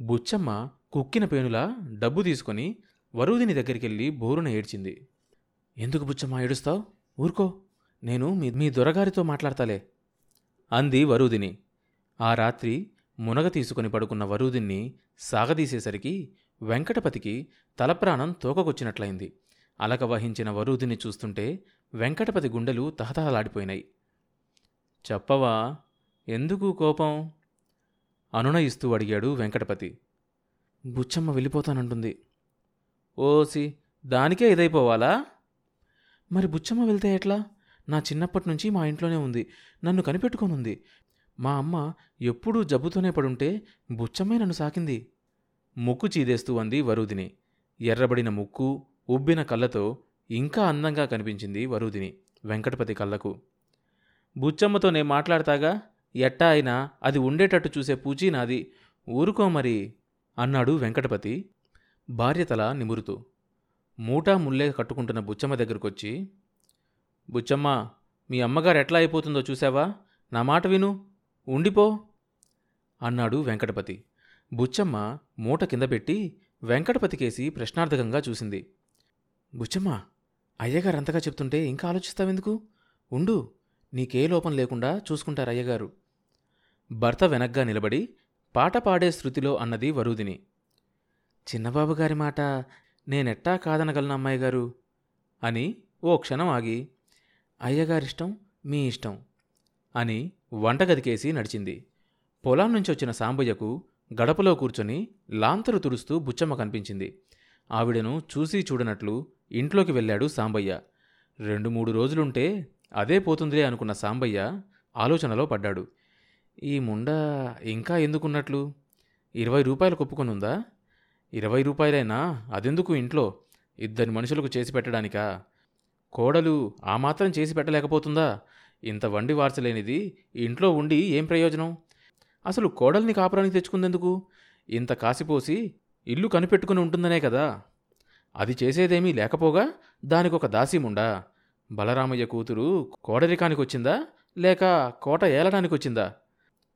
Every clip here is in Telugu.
బుచ్చమ్మ కుక్కిన పేనులా డబ్బు తీసుకొని వరూదిని దగ్గరికెళ్ళి బోరున ఏడ్చింది. ఎందుకు బుచ్చమ్మ ఏడుస్తావు? ఊరుకో నేను మీ మీ దొరగారితో మాట్లాడతాలే అంది వరూదిని. ఆ రాత్రి మునగ తీసుకుని పడుకున్న వరూదిన్ని సాగదీసేసరికి వెంకటపతికి తలప్రాణం తోకకొచ్చినట్లయింది. అలక వహించిన వరూదిని చూస్తుంటే వెంకటపతి గుండెలు తహతహలాడిపోయినాయి. చెప్పవా ఎందుకు కోపం? అనునయిస్తూ అడిగాడు వెంకటపతి. బుచ్చమ్మ వెళ్ళిపోతానంటుంది. ఓసి దానికే ఇదైపోవాలా? మరి బుచ్చమ్మ వెళ్తే ఎట్లా? నా చిన్నప్పటి నుంచి మా ఇంట్లోనే ఉంది. నన్ను కనిపెట్టుకొనుంది. మా అమ్మ ఎప్పుడూ జబ్బుతోనే పడుంటే బుచ్చమ్మే నన్ను సాకింది. ముక్కు చీదేస్తూ అంది వరూదిని. ఎర్రబడిన ముక్కు ఉబ్బిన కళ్ళతో ఇంకా అందంగా కనిపించింది వరుదిని వెంకటపతి కళ్ళకు. బుచ్చమ్మతో నేను మాట్లాడతాగా? ఎట్టా అయినా అది ఉండేటట్టు చూసే పూచీ నాది ఊరుకో మరి అన్నాడు వెంకటపతి. భార్య తల నిమురుతూ మూటా ముల్లే కట్టుకుంటున్న బుచ్చమ్మ దగ్గరకొచ్చి బుచ్చమ్మ మీ అమ్మగారు ఎట్లా అయిపోతుందో చూసావా? నా మాట విను ఉండిపో అన్నాడు వెంకటపతి. బుచ్చమ్మ మూట కింద పెట్టి వెంకటపతికేసి ప్రశ్నార్థకంగా చూసింది. బుచ్చమ్మ అయ్యగారు అంతగా చెప్తుంటే ఇంకా ఆలోచిస్తావెందుకు? ఉండు నీకే లోపం లేకుండా చూసుకుంటారు అయ్యగారు భర్త వెనగ్గా నిలబడి పాట పాడే శృతిలో అన్నది వరుదిని. చిన్నబాబుగారి మాట నేనెట్టా కాదనగలను అమ్మాయి గారు అని ఓ క్షణం ఆగి అయ్యగారిష్టం మీ ఇష్టం అని వంటగదికేసి నడిచింది. పొలం నుంచి వచ్చిన సాంబయ్యకు గడపలో కూర్చొని లాంతరు తుడుస్తూ బుచ్చమ్మ కనిపించింది. ఆవిడను చూసి చూడనట్లు ఇంట్లోకి వెళ్ళాడు సాంబయ్య. రెండు మూడు రోజులుంటే అదే పోతుందిలే అనుకున్న సాంబయ్య ఆలోచనలో పడ్డాడు. ఈ ముండ ఇంకా ఎందుకున్నట్లు? ఇరవై రూపాయలు కొప్పుకొనుందా? ఇరవై రూపాయలైనా అదెందుకు ఇంట్లో? ఇద్దరి మనుషులకు చేసి పెట్టడానికా? కోడలు ఆ మాత్రం చేసి పెట్టలేకపోతుందా? ఇంత వండి వార్చలేనిది ఇంట్లో ఉండి ఏం ప్రయోజనం? అసలు కోడల్ని కాపురానికి తెచ్చుకుందెందుకు? ఇంత కాసిపోసి ఇల్లు కనిపెట్టుకుని ఉంటుందనే కదా? అది చేసేదేమీ లేకపోగా దానికొక దాసీముండా బలరామయ్య కూతురు కోడరికానికొచ్చిందా లేక కోట ఏలడానికొచ్చిందా?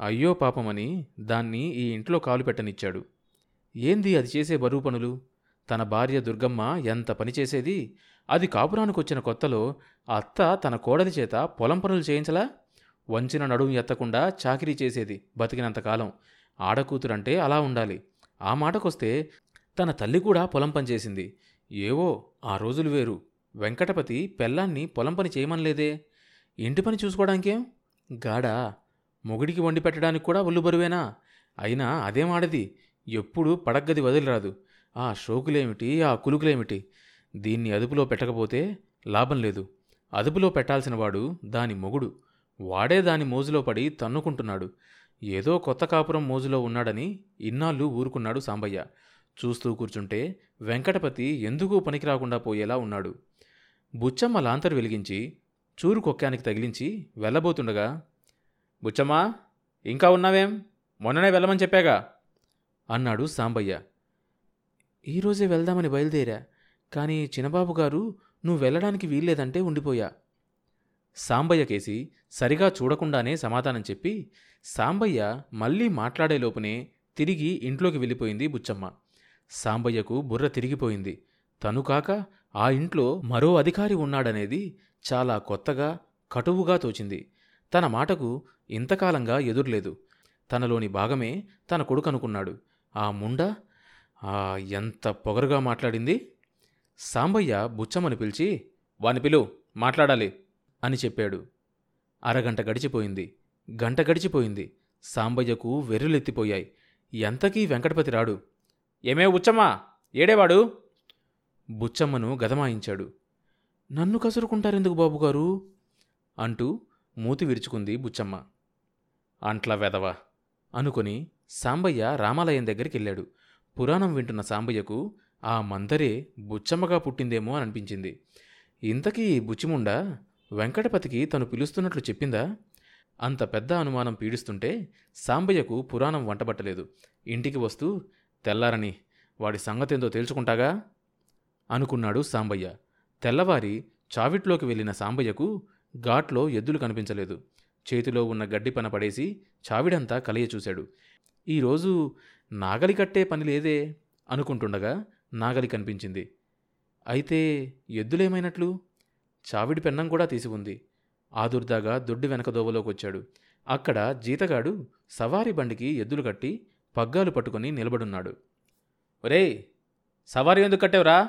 అయ్యో పాపమని దాన్ని ఈ ఇంట్లో కాలు పెట్టనిచ్చాడు. ఏంది అది చేసే బరువు పనులు? తన భార్య దుర్గమ్మ ఎంత పని చేసేది? అది కాపురానికొచ్చిన కొత్తలో అత్త తన కోడలి చేత పొలం పనులు చేయించలా? వంచిన నడుము ఎత్తకుండా చాకిరీ చేసేది బతికినంతకాలం ఆడకూతురంటే అలా ఉండాలి. ఆ మాటకొస్తే తన తల్లి కూడా పొలం పని చేసింది. ఏవో ఆ రోజులు వేరు. వెంకటపతి పెళ్ళాన్ని పొలం పని చేయమనలేదే. ఇంటి పని చూసుకోవడానికేం? గాడా మొగుడికి వండి పెట్టడానికి కూడా ఒళ్ళు బరువేనా? అయినా అదేం ఆడది ఎప్పుడు పడగ్గది వదిలిరాదు. ఆ షోకులేమిటి? ఆ కులుకులేమిటి? దీన్ని అదుపులో పెట్టకపోతే లాభం లేదు. అదుపులో పెట్టాల్సిన వాడు దాని మొగుడు. వాడే దాని మోజులో పడి తన్నుకుంటున్నాడు. ఏదో కొత్త కాపురం మోజులో ఉన్నాడని ఇన్నాళ్ళు ఊరుకున్నాడు సాంబయ్య. చూస్తూ కూర్చుంటే వెంకటపతి ఎందుకు పనికిరాకుండా పోయేలా ఉన్నాడు. బుచ్చమ్మ లాంతరు వెలిగించి చూరు కొక్కానికి తగిలించి వెళ్ళబోతుండగా బుచ్చమ్మా ఇంకా ఉన్నావేం? మొన్ననే వెళ్ళమని చెప్పాగా. అన్నాడు సాంబయ్య. ఈరోజే వెళ్దామని బయలుదేరా కానీ చిన్నబాబు గారు నువ్వు వెళ్ళడానికి వీల్లేదంటే ఉండిపోయా. సాంబయ్య కేసి సరిగా చూడకుండానే సమాధానం చెప్పి సాంబయ్య మళ్ళీ మాట్లాడేలోపునే తిరిగి ఇంట్లోకి వెళ్ళిపోయింది బుచ్చమ్మ. సాంబయ్యకు బుర్ర తిరిగిపోయింది. తను కాక ఆ ఇంట్లో మరో అధికారి ఉన్నాడనేది చాలా కొత్తగా కటువుగా తోచింది. తన మాటకు ఇంతకాలంగా ఎదురులేదు. తనలోని భాగమే తన కొడుకు అనుకున్నాడు ఆ ముండ? ఆ ఎంత పొగరుగా మాట్లాడింది? సాంబయ్య బుచ్చమ్మని పిలిచి వాని పిలు మాట్లాడాలి అని చెప్పాడు. అరగంట గడిచిపోయింది. గంట గడిచిపోయింది. సాంబయ్యకు వెర్రులెత్తిపోయాయి. ఎంతకీ వెంకటపతి రాడు? ఏమే బుచ్చమ్మా? ఏడేవాడు? బుచ్చమ్మను గదమాయించాడు. నన్ను కసురుకుంటారెందుకు బాబుగారు? అంటూ మూతి విరుచుకుంది బుచ్చమ్మ. అంట్ల వెదవ అనుకుని సాంబయ్య రామాలయం దగ్గరికి వెళ్ళాడు. పురాణం వింటున్న సాంబయ్యకు ఆ మందరే బుచ్చమ్మగా పుట్టిందేమో అని అనిపించింది. ఇంతకీ ఈ బుచ్చిముండ వెంకటపతికి తను పిలుస్తున్నట్లు చెప్పిందా? అంత పెద్ద అనుమానం పీడిస్తుంటే సాంబయ్యకు పురాణం వంటబట్టలేదు. ఇంటికి వస్తూ తెల్లారని వాడి సంగతేందో తేల్చుకుంటాగా? అనుకున్నాడు సాంబయ్య. తెల్లవారి చావిట్లోకి వెళ్ళిన సాంబయ్యకు ఘాట్లో ఎద్దులు కనిపించలేదు. చేతిలో ఉన్న గడ్డి పన పడేసి చావిడంతా కలియ చూశాడు. ఈరోజు నాగలి కట్టే పని లేదే అనుకుంటుండగా నాగలి కనిపించింది. అయితే ఎద్దులేమైనట్లు? చావిడి పెన్నం కూడా తీసి ఉంది. ఆదుర్దాగా దొడ్డి వెనక దోవలోకి వచ్చాడు అక్కడ జీతగాడు సవారీ బండికి ఎద్దులు కట్టి పగ్గాలు పట్టుకొని నిలబడున్నాడు. ఒరేయ్ సవారీ ఎందుకు కట్టేవరా?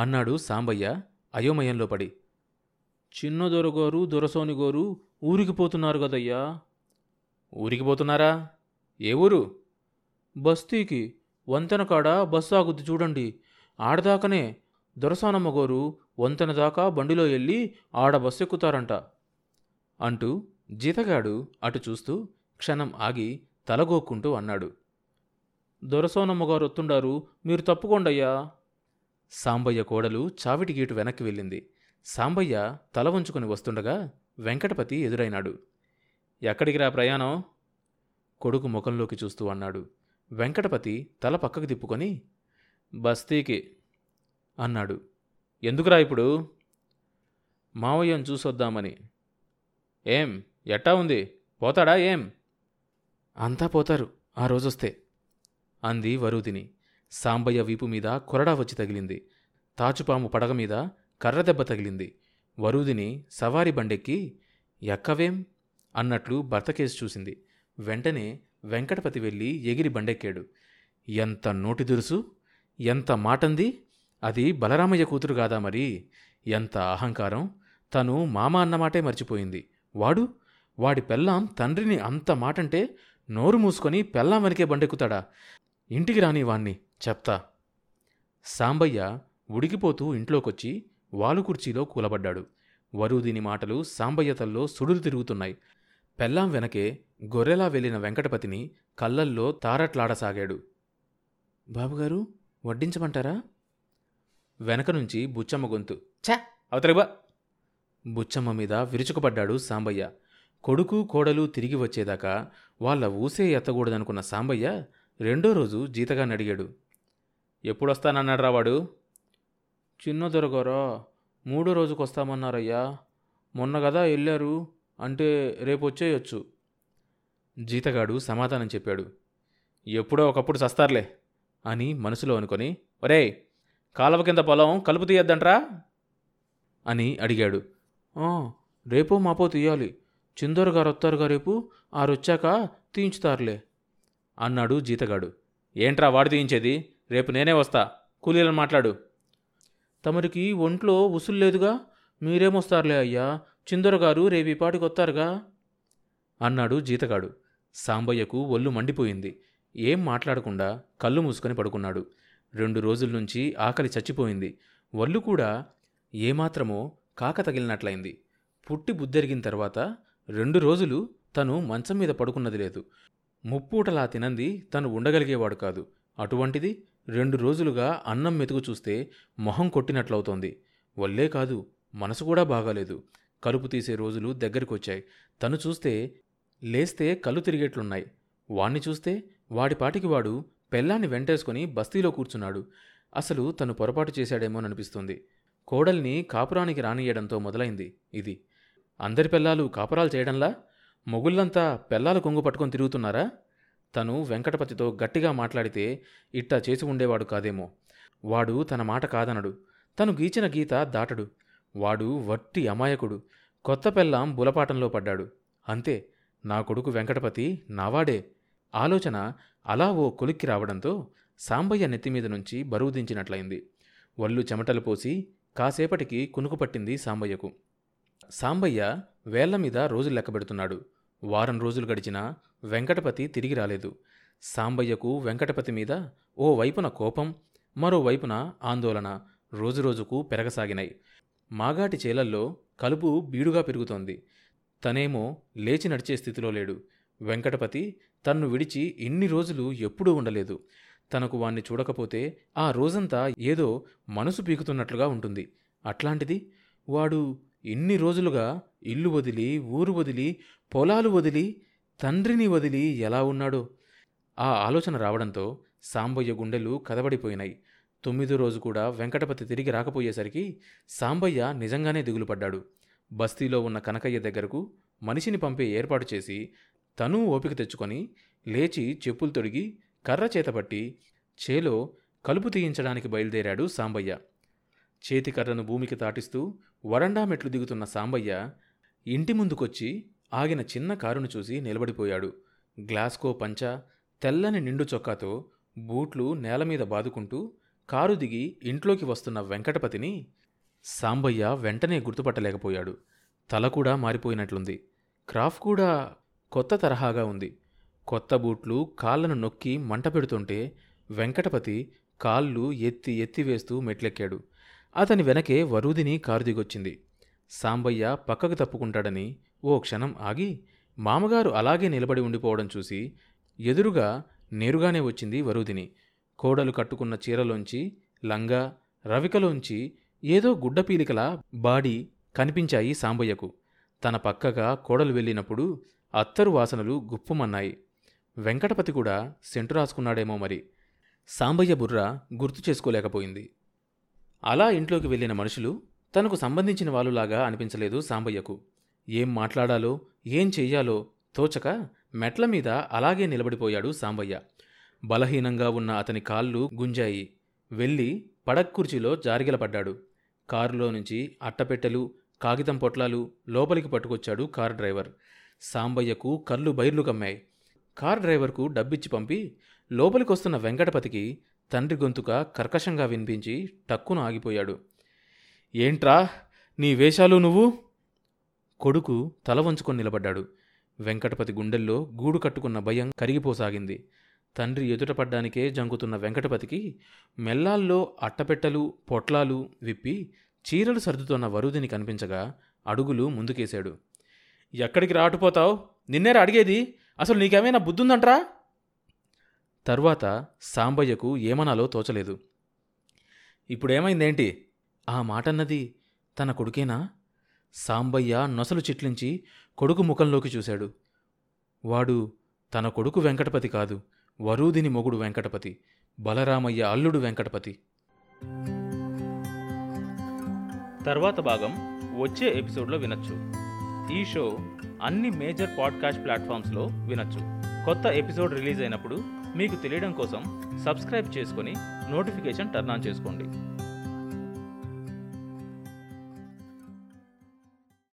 అన్నాడు సాంబయ్య అయోమయంలో పడి. చిన్న దొరగోరు దొరసోని గోరు ఊరికి పోతున్నారు కదయ్యా. ఊరికి పోతున్నారా? ఏ ఊరు? బస్తీకి వంతెన కాడ బస్సు ఆగుద్ది చూడండి. ఆడదాకనే దొరసానమ్మ గోరు వంతెన దాకా బండిలో వెళ్ళి ఆడ బస్సు ఎక్కుతారంట అంటూ జీతగాడు అటు చూస్తూ క్షణం ఆగి తలగోక్కుంటూ అన్నాడు. దొరసోనమ్మ గారు వస్తుండారు మీరు తప్పుకోండయ్యా. సాంబయ్య కోడలు చావిటిగీటు వెనక్కి వెళ్ళింది. సాంబయ్య తల వంచుకొని వస్తుండగా వెంకటపతి ఎదురైనాడు. ఎక్కడికి రా ప్రయాణం? కొడుకు ముఖంలోకి చూస్తూ అన్నాడు. వెంకటపతి తల పక్కకు తిప్పుకొని బస్తీకి అన్నాడు. ఎందుకురా ఇప్పుడు? మావయ్యను చూసొద్దామని. ఏం ఎట్టా ఉంది? పోతాడా ఏం? అంతా పోతారు ఆ రోజొస్తే అంది వరూదిని. సాంబయ్య వీపు మీద కొరడా వచ్చి తగిలింది. తాచుపాము పడగ మీద కర్రదెబ్బ తగిలింది. వరూదిని సవారి బండెక్కి ఎక్కవేం? అన్నట్లు భర్తకేసి చూసింది. వెంటనే వెంకటపతి వెళ్ళి ఎగిరి బండెక్కాడు. ఎంత నోటి దురుసు? ఎంత మాటంది? అది బలరామయ్య కూతురు కాదా మరి? ఎంత అహంకారం? తను మామ అన్నమాటే మర్చిపోయింది. వాడు? వాడి పెళ్ళాం తండ్రిని అంత మాటంటే నోరు మూసుకొని పెళ్ళాం వెనకే బండెక్కుతాడా? ఇంటికి రాని వాణ్ణి చెప్తా. సాంబయ్య ఉడికిపోతూ ఇంట్లోకొచ్చి వాలు కుర్చీలో కూలబడ్డాడు. వరుదిని మాటలు సాంబయ్యతల్లో సుడులు తిరుగుతున్నాయి. పెళ్ళాం వెనకే గొర్రెలా వెళ్ళిన వెంకటపతిని కళ్ళల్లో తారట్లాడసాగాడు. బాబుగారు వడ్డించమంటారా? వెనక నుంచి బుచ్చమ్మ గొంతు. ఛా! అవతలిబా బుచ్చమ్మ మీద విరుచుకుపడ్డాడు సాంబయ్య. కొడుకు కోడలు తిరిగి వచ్చేదాకా వాళ్ళ ఊసే ఎత్తకూడదనుకున్న సాంబయ్య రెండో రోజు జీతగాన్ని అడిగాడు. ఎప్పుడొస్తానన్నాడు రావాడు చిన్నదొరగారా మూడో రోజుకు వస్తామన్నారయ్యా. మొన్న కదా వెళ్ళారు అంటే రేపు వచ్చేయొచ్చు. జీతగాడు సమాధానం చెప్పాడు. ఎప్పుడో ఒకప్పుడు చస్తారులే అని మనసులో అనుకొని ఒరే కాలవ కింద పొలం కలుపు తీయద్దంట్రా? అని అడిగాడు. రేపో మాపో తీయాలి. చిందోరు గారు వస్తారుగా రేపు. ఆరొచ్చాక తీయించుతారులే అన్నాడు జీతగాడు. ఏంట్రా వాడు తీయించేది? రేపు నేనే వస్తా. కూలీలను మాట్లాడు. తమరికి ఒంట్లో ఉసులు లేదుగా? మీరేమొస్తారులే అయ్యా. చిందొర గారు వస్తారుగా? అన్నాడు జీతగాడు. సాంబయ్యకు ఒళ్ళు మండిపోయింది. ఏం మాట్లాడకుండా కళ్ళు మూసుకొని పడుకున్నాడు. రెండు రోజుల నుంచి ఆకలి చచ్చిపోయింది. ఒళ్ళు కూడా ఏమాత్రమో కాక తగిలినట్లయింది. పుట్టి బుద్దెరిగిన తర్వాత రెండు రోజులు తను మంచం మీద పడుకున్నది లేదు. ముప్పూటలా తినంది తను ఉండగలిగేవాడు కాదు. అటువంటిది రెండు రోజులుగా అన్నం మెతుకు చూస్తే మొహం కొట్టినట్లవుతోంది. వల్లే కాదు మనసు కూడా బాగాలేదు. కలుపు తీసే రోజులు దగ్గరికొచ్చాయి. తను చూస్తే లేస్తే కళ్ళు తిరిగేట్లున్నాయి. వాణ్ణి చూస్తే వాడిపాటికి వాడు పెళ్ళాన్ని వెంటేసుకొని బస్తీలో కూర్చున్నాడు. అసలు తను పొరపాటు చేశాడేమోననిపిస్తుంది కోడల్ని కాపురానికి రానియడంతో మొదలైంది ఇది. అందరి పెళ్ళాలు కాపురాలు చేయడంలా? మొగుళ్ళంతా పెళ్ళాలు కొంగు పట్టుకొని తిరుగుతున్నారా? తను వెంకటపతితో గట్టిగా మాట్లాడితే ఇట్టా చేసి ఉండేవాడు కాదేమో. వాడు తన మాట కాదనడు. తను గీచిన గీత దాటడు. వాడు వట్టి అమాయకుడు. కొత్త పెళ్ళాం బులపాటంలో పడ్డాడు. అంతే నా కొడుకు వెంకటపతి నావాడే. ఆలోచన అలా ఓ కొలిక్కి రావడంతో సాంబయ్య నెత్తిమీద నుంచి బరువు దించినట్లయింది. ఒళ్ళు చెమటలు పోసి కాసేపటికి కునుకు పట్టింది సాంబయ్యకు. సాంబయ్య వేళ్ళ మీద రోజులు లెక్కబెడుతున్నాడు. వారం రోజులు గడిచినా వెంకటపతి తిరిగి రాలేదు. సాంబయ్యకు వెంకటపతి మీద ఓ వైపున కోపం మరోవైపున ఆందోళన రోజురోజుకు పెరగసాగినాయి. మాగాటి చేలల్లో కలుపు బీడుగా పెరుగుతోంది. తనేమో లేచి నడిచే స్థితిలో లేడు. వెంకటపతి తన్ను విడిచి ఇన్ని రోజులు ఎప్పుడూ ఉండలేదు. తనకు వాణ్ణి చూడకపోతే ఆ రోజంతా ఏదో మనసు పీకుతున్నట్లుగా ఉంటుంది. అట్లాంటిది వాడు ఇన్ని రోజులుగా ఇల్లు వదిలి ఊరు వదిలి పొలాలు వదిలి తండ్రిని వదిలి ఎలా ఉన్నాడో? ఆ ఆలోచన రావడంతో సాంబయ్య గుండెలు కదబడిపోయినాయి. తొమ్మిదో రోజు కూడా వెంకటపతి తిరిగి రాకపోయేసరికి సాంబయ్య నిజంగానే దిగులు పడ్డాడు బస్తీలో ఉన్న కనకయ్య దగ్గరకు మనిషిని పంపే ఏర్పాటు చేసి తను ఓపిక తెచ్చుకొని లేచి చెప్పులు తొడిగి కర్ర చేతపట్టి చేలో కలుపు తీయించడానికి బయలుదేరాడు సాంబయ్య. చేతి కర్రను భూమికి తాటిస్తూ వరండా మెట్లు దిగుతున్న సాంబయ్య ఇంటి ముందుకొచ్చి ఆగిన చిన్న కారును చూసి నిలబడిపోయాడు. గ్లాస్కో పంచ తెల్లని నిండు చొక్కాతో బూట్లు నేల మీద బాదుకుంటూ కారు దిగి ఇంట్లోకి వస్తున్న వెంకటపతిని సాంబయ్య వెంటనే గుర్తుపట్టలేకపోయాడు. తల కూడా మారిపోయినట్లుంది. క్రాఫ్ కూడా కొత్త తరహాగా ఉంది. కొత్త బూట్లు కాళ్ళను నొక్కి మంట పెడుతుంటే వెంకటపతి కాళ్ళు ఎత్తి ఎత్తివేస్తూ మెట్లెక్కాడు. అతని వెనకే వరూదిని కారు దిగొచ్చింది. సాంబయ్య పక్కకు తప్పుకుంటాడని ఓ క్షణం ఆగి మామగారు అలాగే నిలబడి ఉండిపోవడం చూసి ఎదురుగా నేరుగానే వచ్చింది వరుదిని. కోడలు కట్టుకున్న చీరలోంచి లంగా రవికలోంచి ఏదో గుడ్డపీలికలా బాడీ కనిపించాయి సాంబయ్యకు. తన పక్కగా కోడలు వెళ్ళినప్పుడు అత్తరు వాసనలు గుప్పుమన్నాయి. వెంకటపతి కూడా సెంటు రాసుకున్నాడేమో మరి. సాంబయ్య బుర్ర గుర్తు చేసుకోలేకపోయింది. అలా ఇంట్లోకి వెళ్ళిన మనుషులు తనకు సంబంధించిన వాళ్ళులాగా అనిపించలేదు సాంబయ్యకు. ఏం మాట్లాడాలో ఏం చెయ్యాలో తోచక మెట్ల మీద అలాగే నిలబడిపోయాడు సాంబయ్య. బలహీనంగా ఉన్న అతని కాళ్ళు గుంజాయి. వెళ్ళి పడక్కుర్చీలో జారిగిలపడ్డాడు. కారులో నుంచి అట్టపెట్టెలు కాగితం పొట్లాలు లోపలికి పట్టుకొచ్చాడు కారు డ్రైవర్. సాంబయ్యకు కళ్ళు బైర్లు కమ్మాయి. కార్ డ్రైవర్కు డబ్బిచ్చి పంపి లోపలికొస్తున్న వెంకటపతికి తండ్రి గొంతుక కర్కశంగా వినిపించి టక్కున ఆగిపోయాడు. ఏంట్రా నీ వేషాలు నువ్వు? కొడుకు తల వంచుకొని నిలబడ్డాడు. వెంకటపతి గుండెల్లో గూడు కట్టుకున్న భయం కరిగిపోసాగింది. తండ్రి ఎదుటపడ్డానికే జంకుతున్న వెంకటపతికి మెల్లాల్లో అట్టపెట్టలు పొట్లాలు విప్పి చీరలు సర్దుతున్న వరుదిని కనిపించగా అడుగులు ముందుకేశాడు. ఎక్కడికి రాటుపోతావు? నిన్నేరా అడిగేది? అసలు నీకేమైనా బుద్ధుందంట్రా? తర్వాత సాంబయ్యకు ఏమనాలో తోచలేదు. ఇప్పుడేమైందేంటి? ఆ మాటన్నది తన కొడుకేనా? సాంబయ్య నొసలు చిట్లించి కొడుకు ముఖంలోకి చూశాడు. వాడు తన కొడుకు వెంకటపతి కాదు వరూదిని మొగుడు వెంకటపతి బలరామయ్య అల్లుడు వెంకటపతి. తర్వాత భాగం వచ్చే ఎపిసోడ్లో వినొచ్చు. ఈ షో అన్ని మేజర్ పాడ్కాస్ట్ ప్లాట్ఫామ్స్లో వినొచ్చు. కొత్త ఎపిసోడ్ రిలీజ్ అయినప్పుడు మీకు తెలియడం కోసం సబ్స్క్రైబ్ చేసుకొని నోటిఫికేషన్ టర్న్ ఆన్ చేసుకోండి.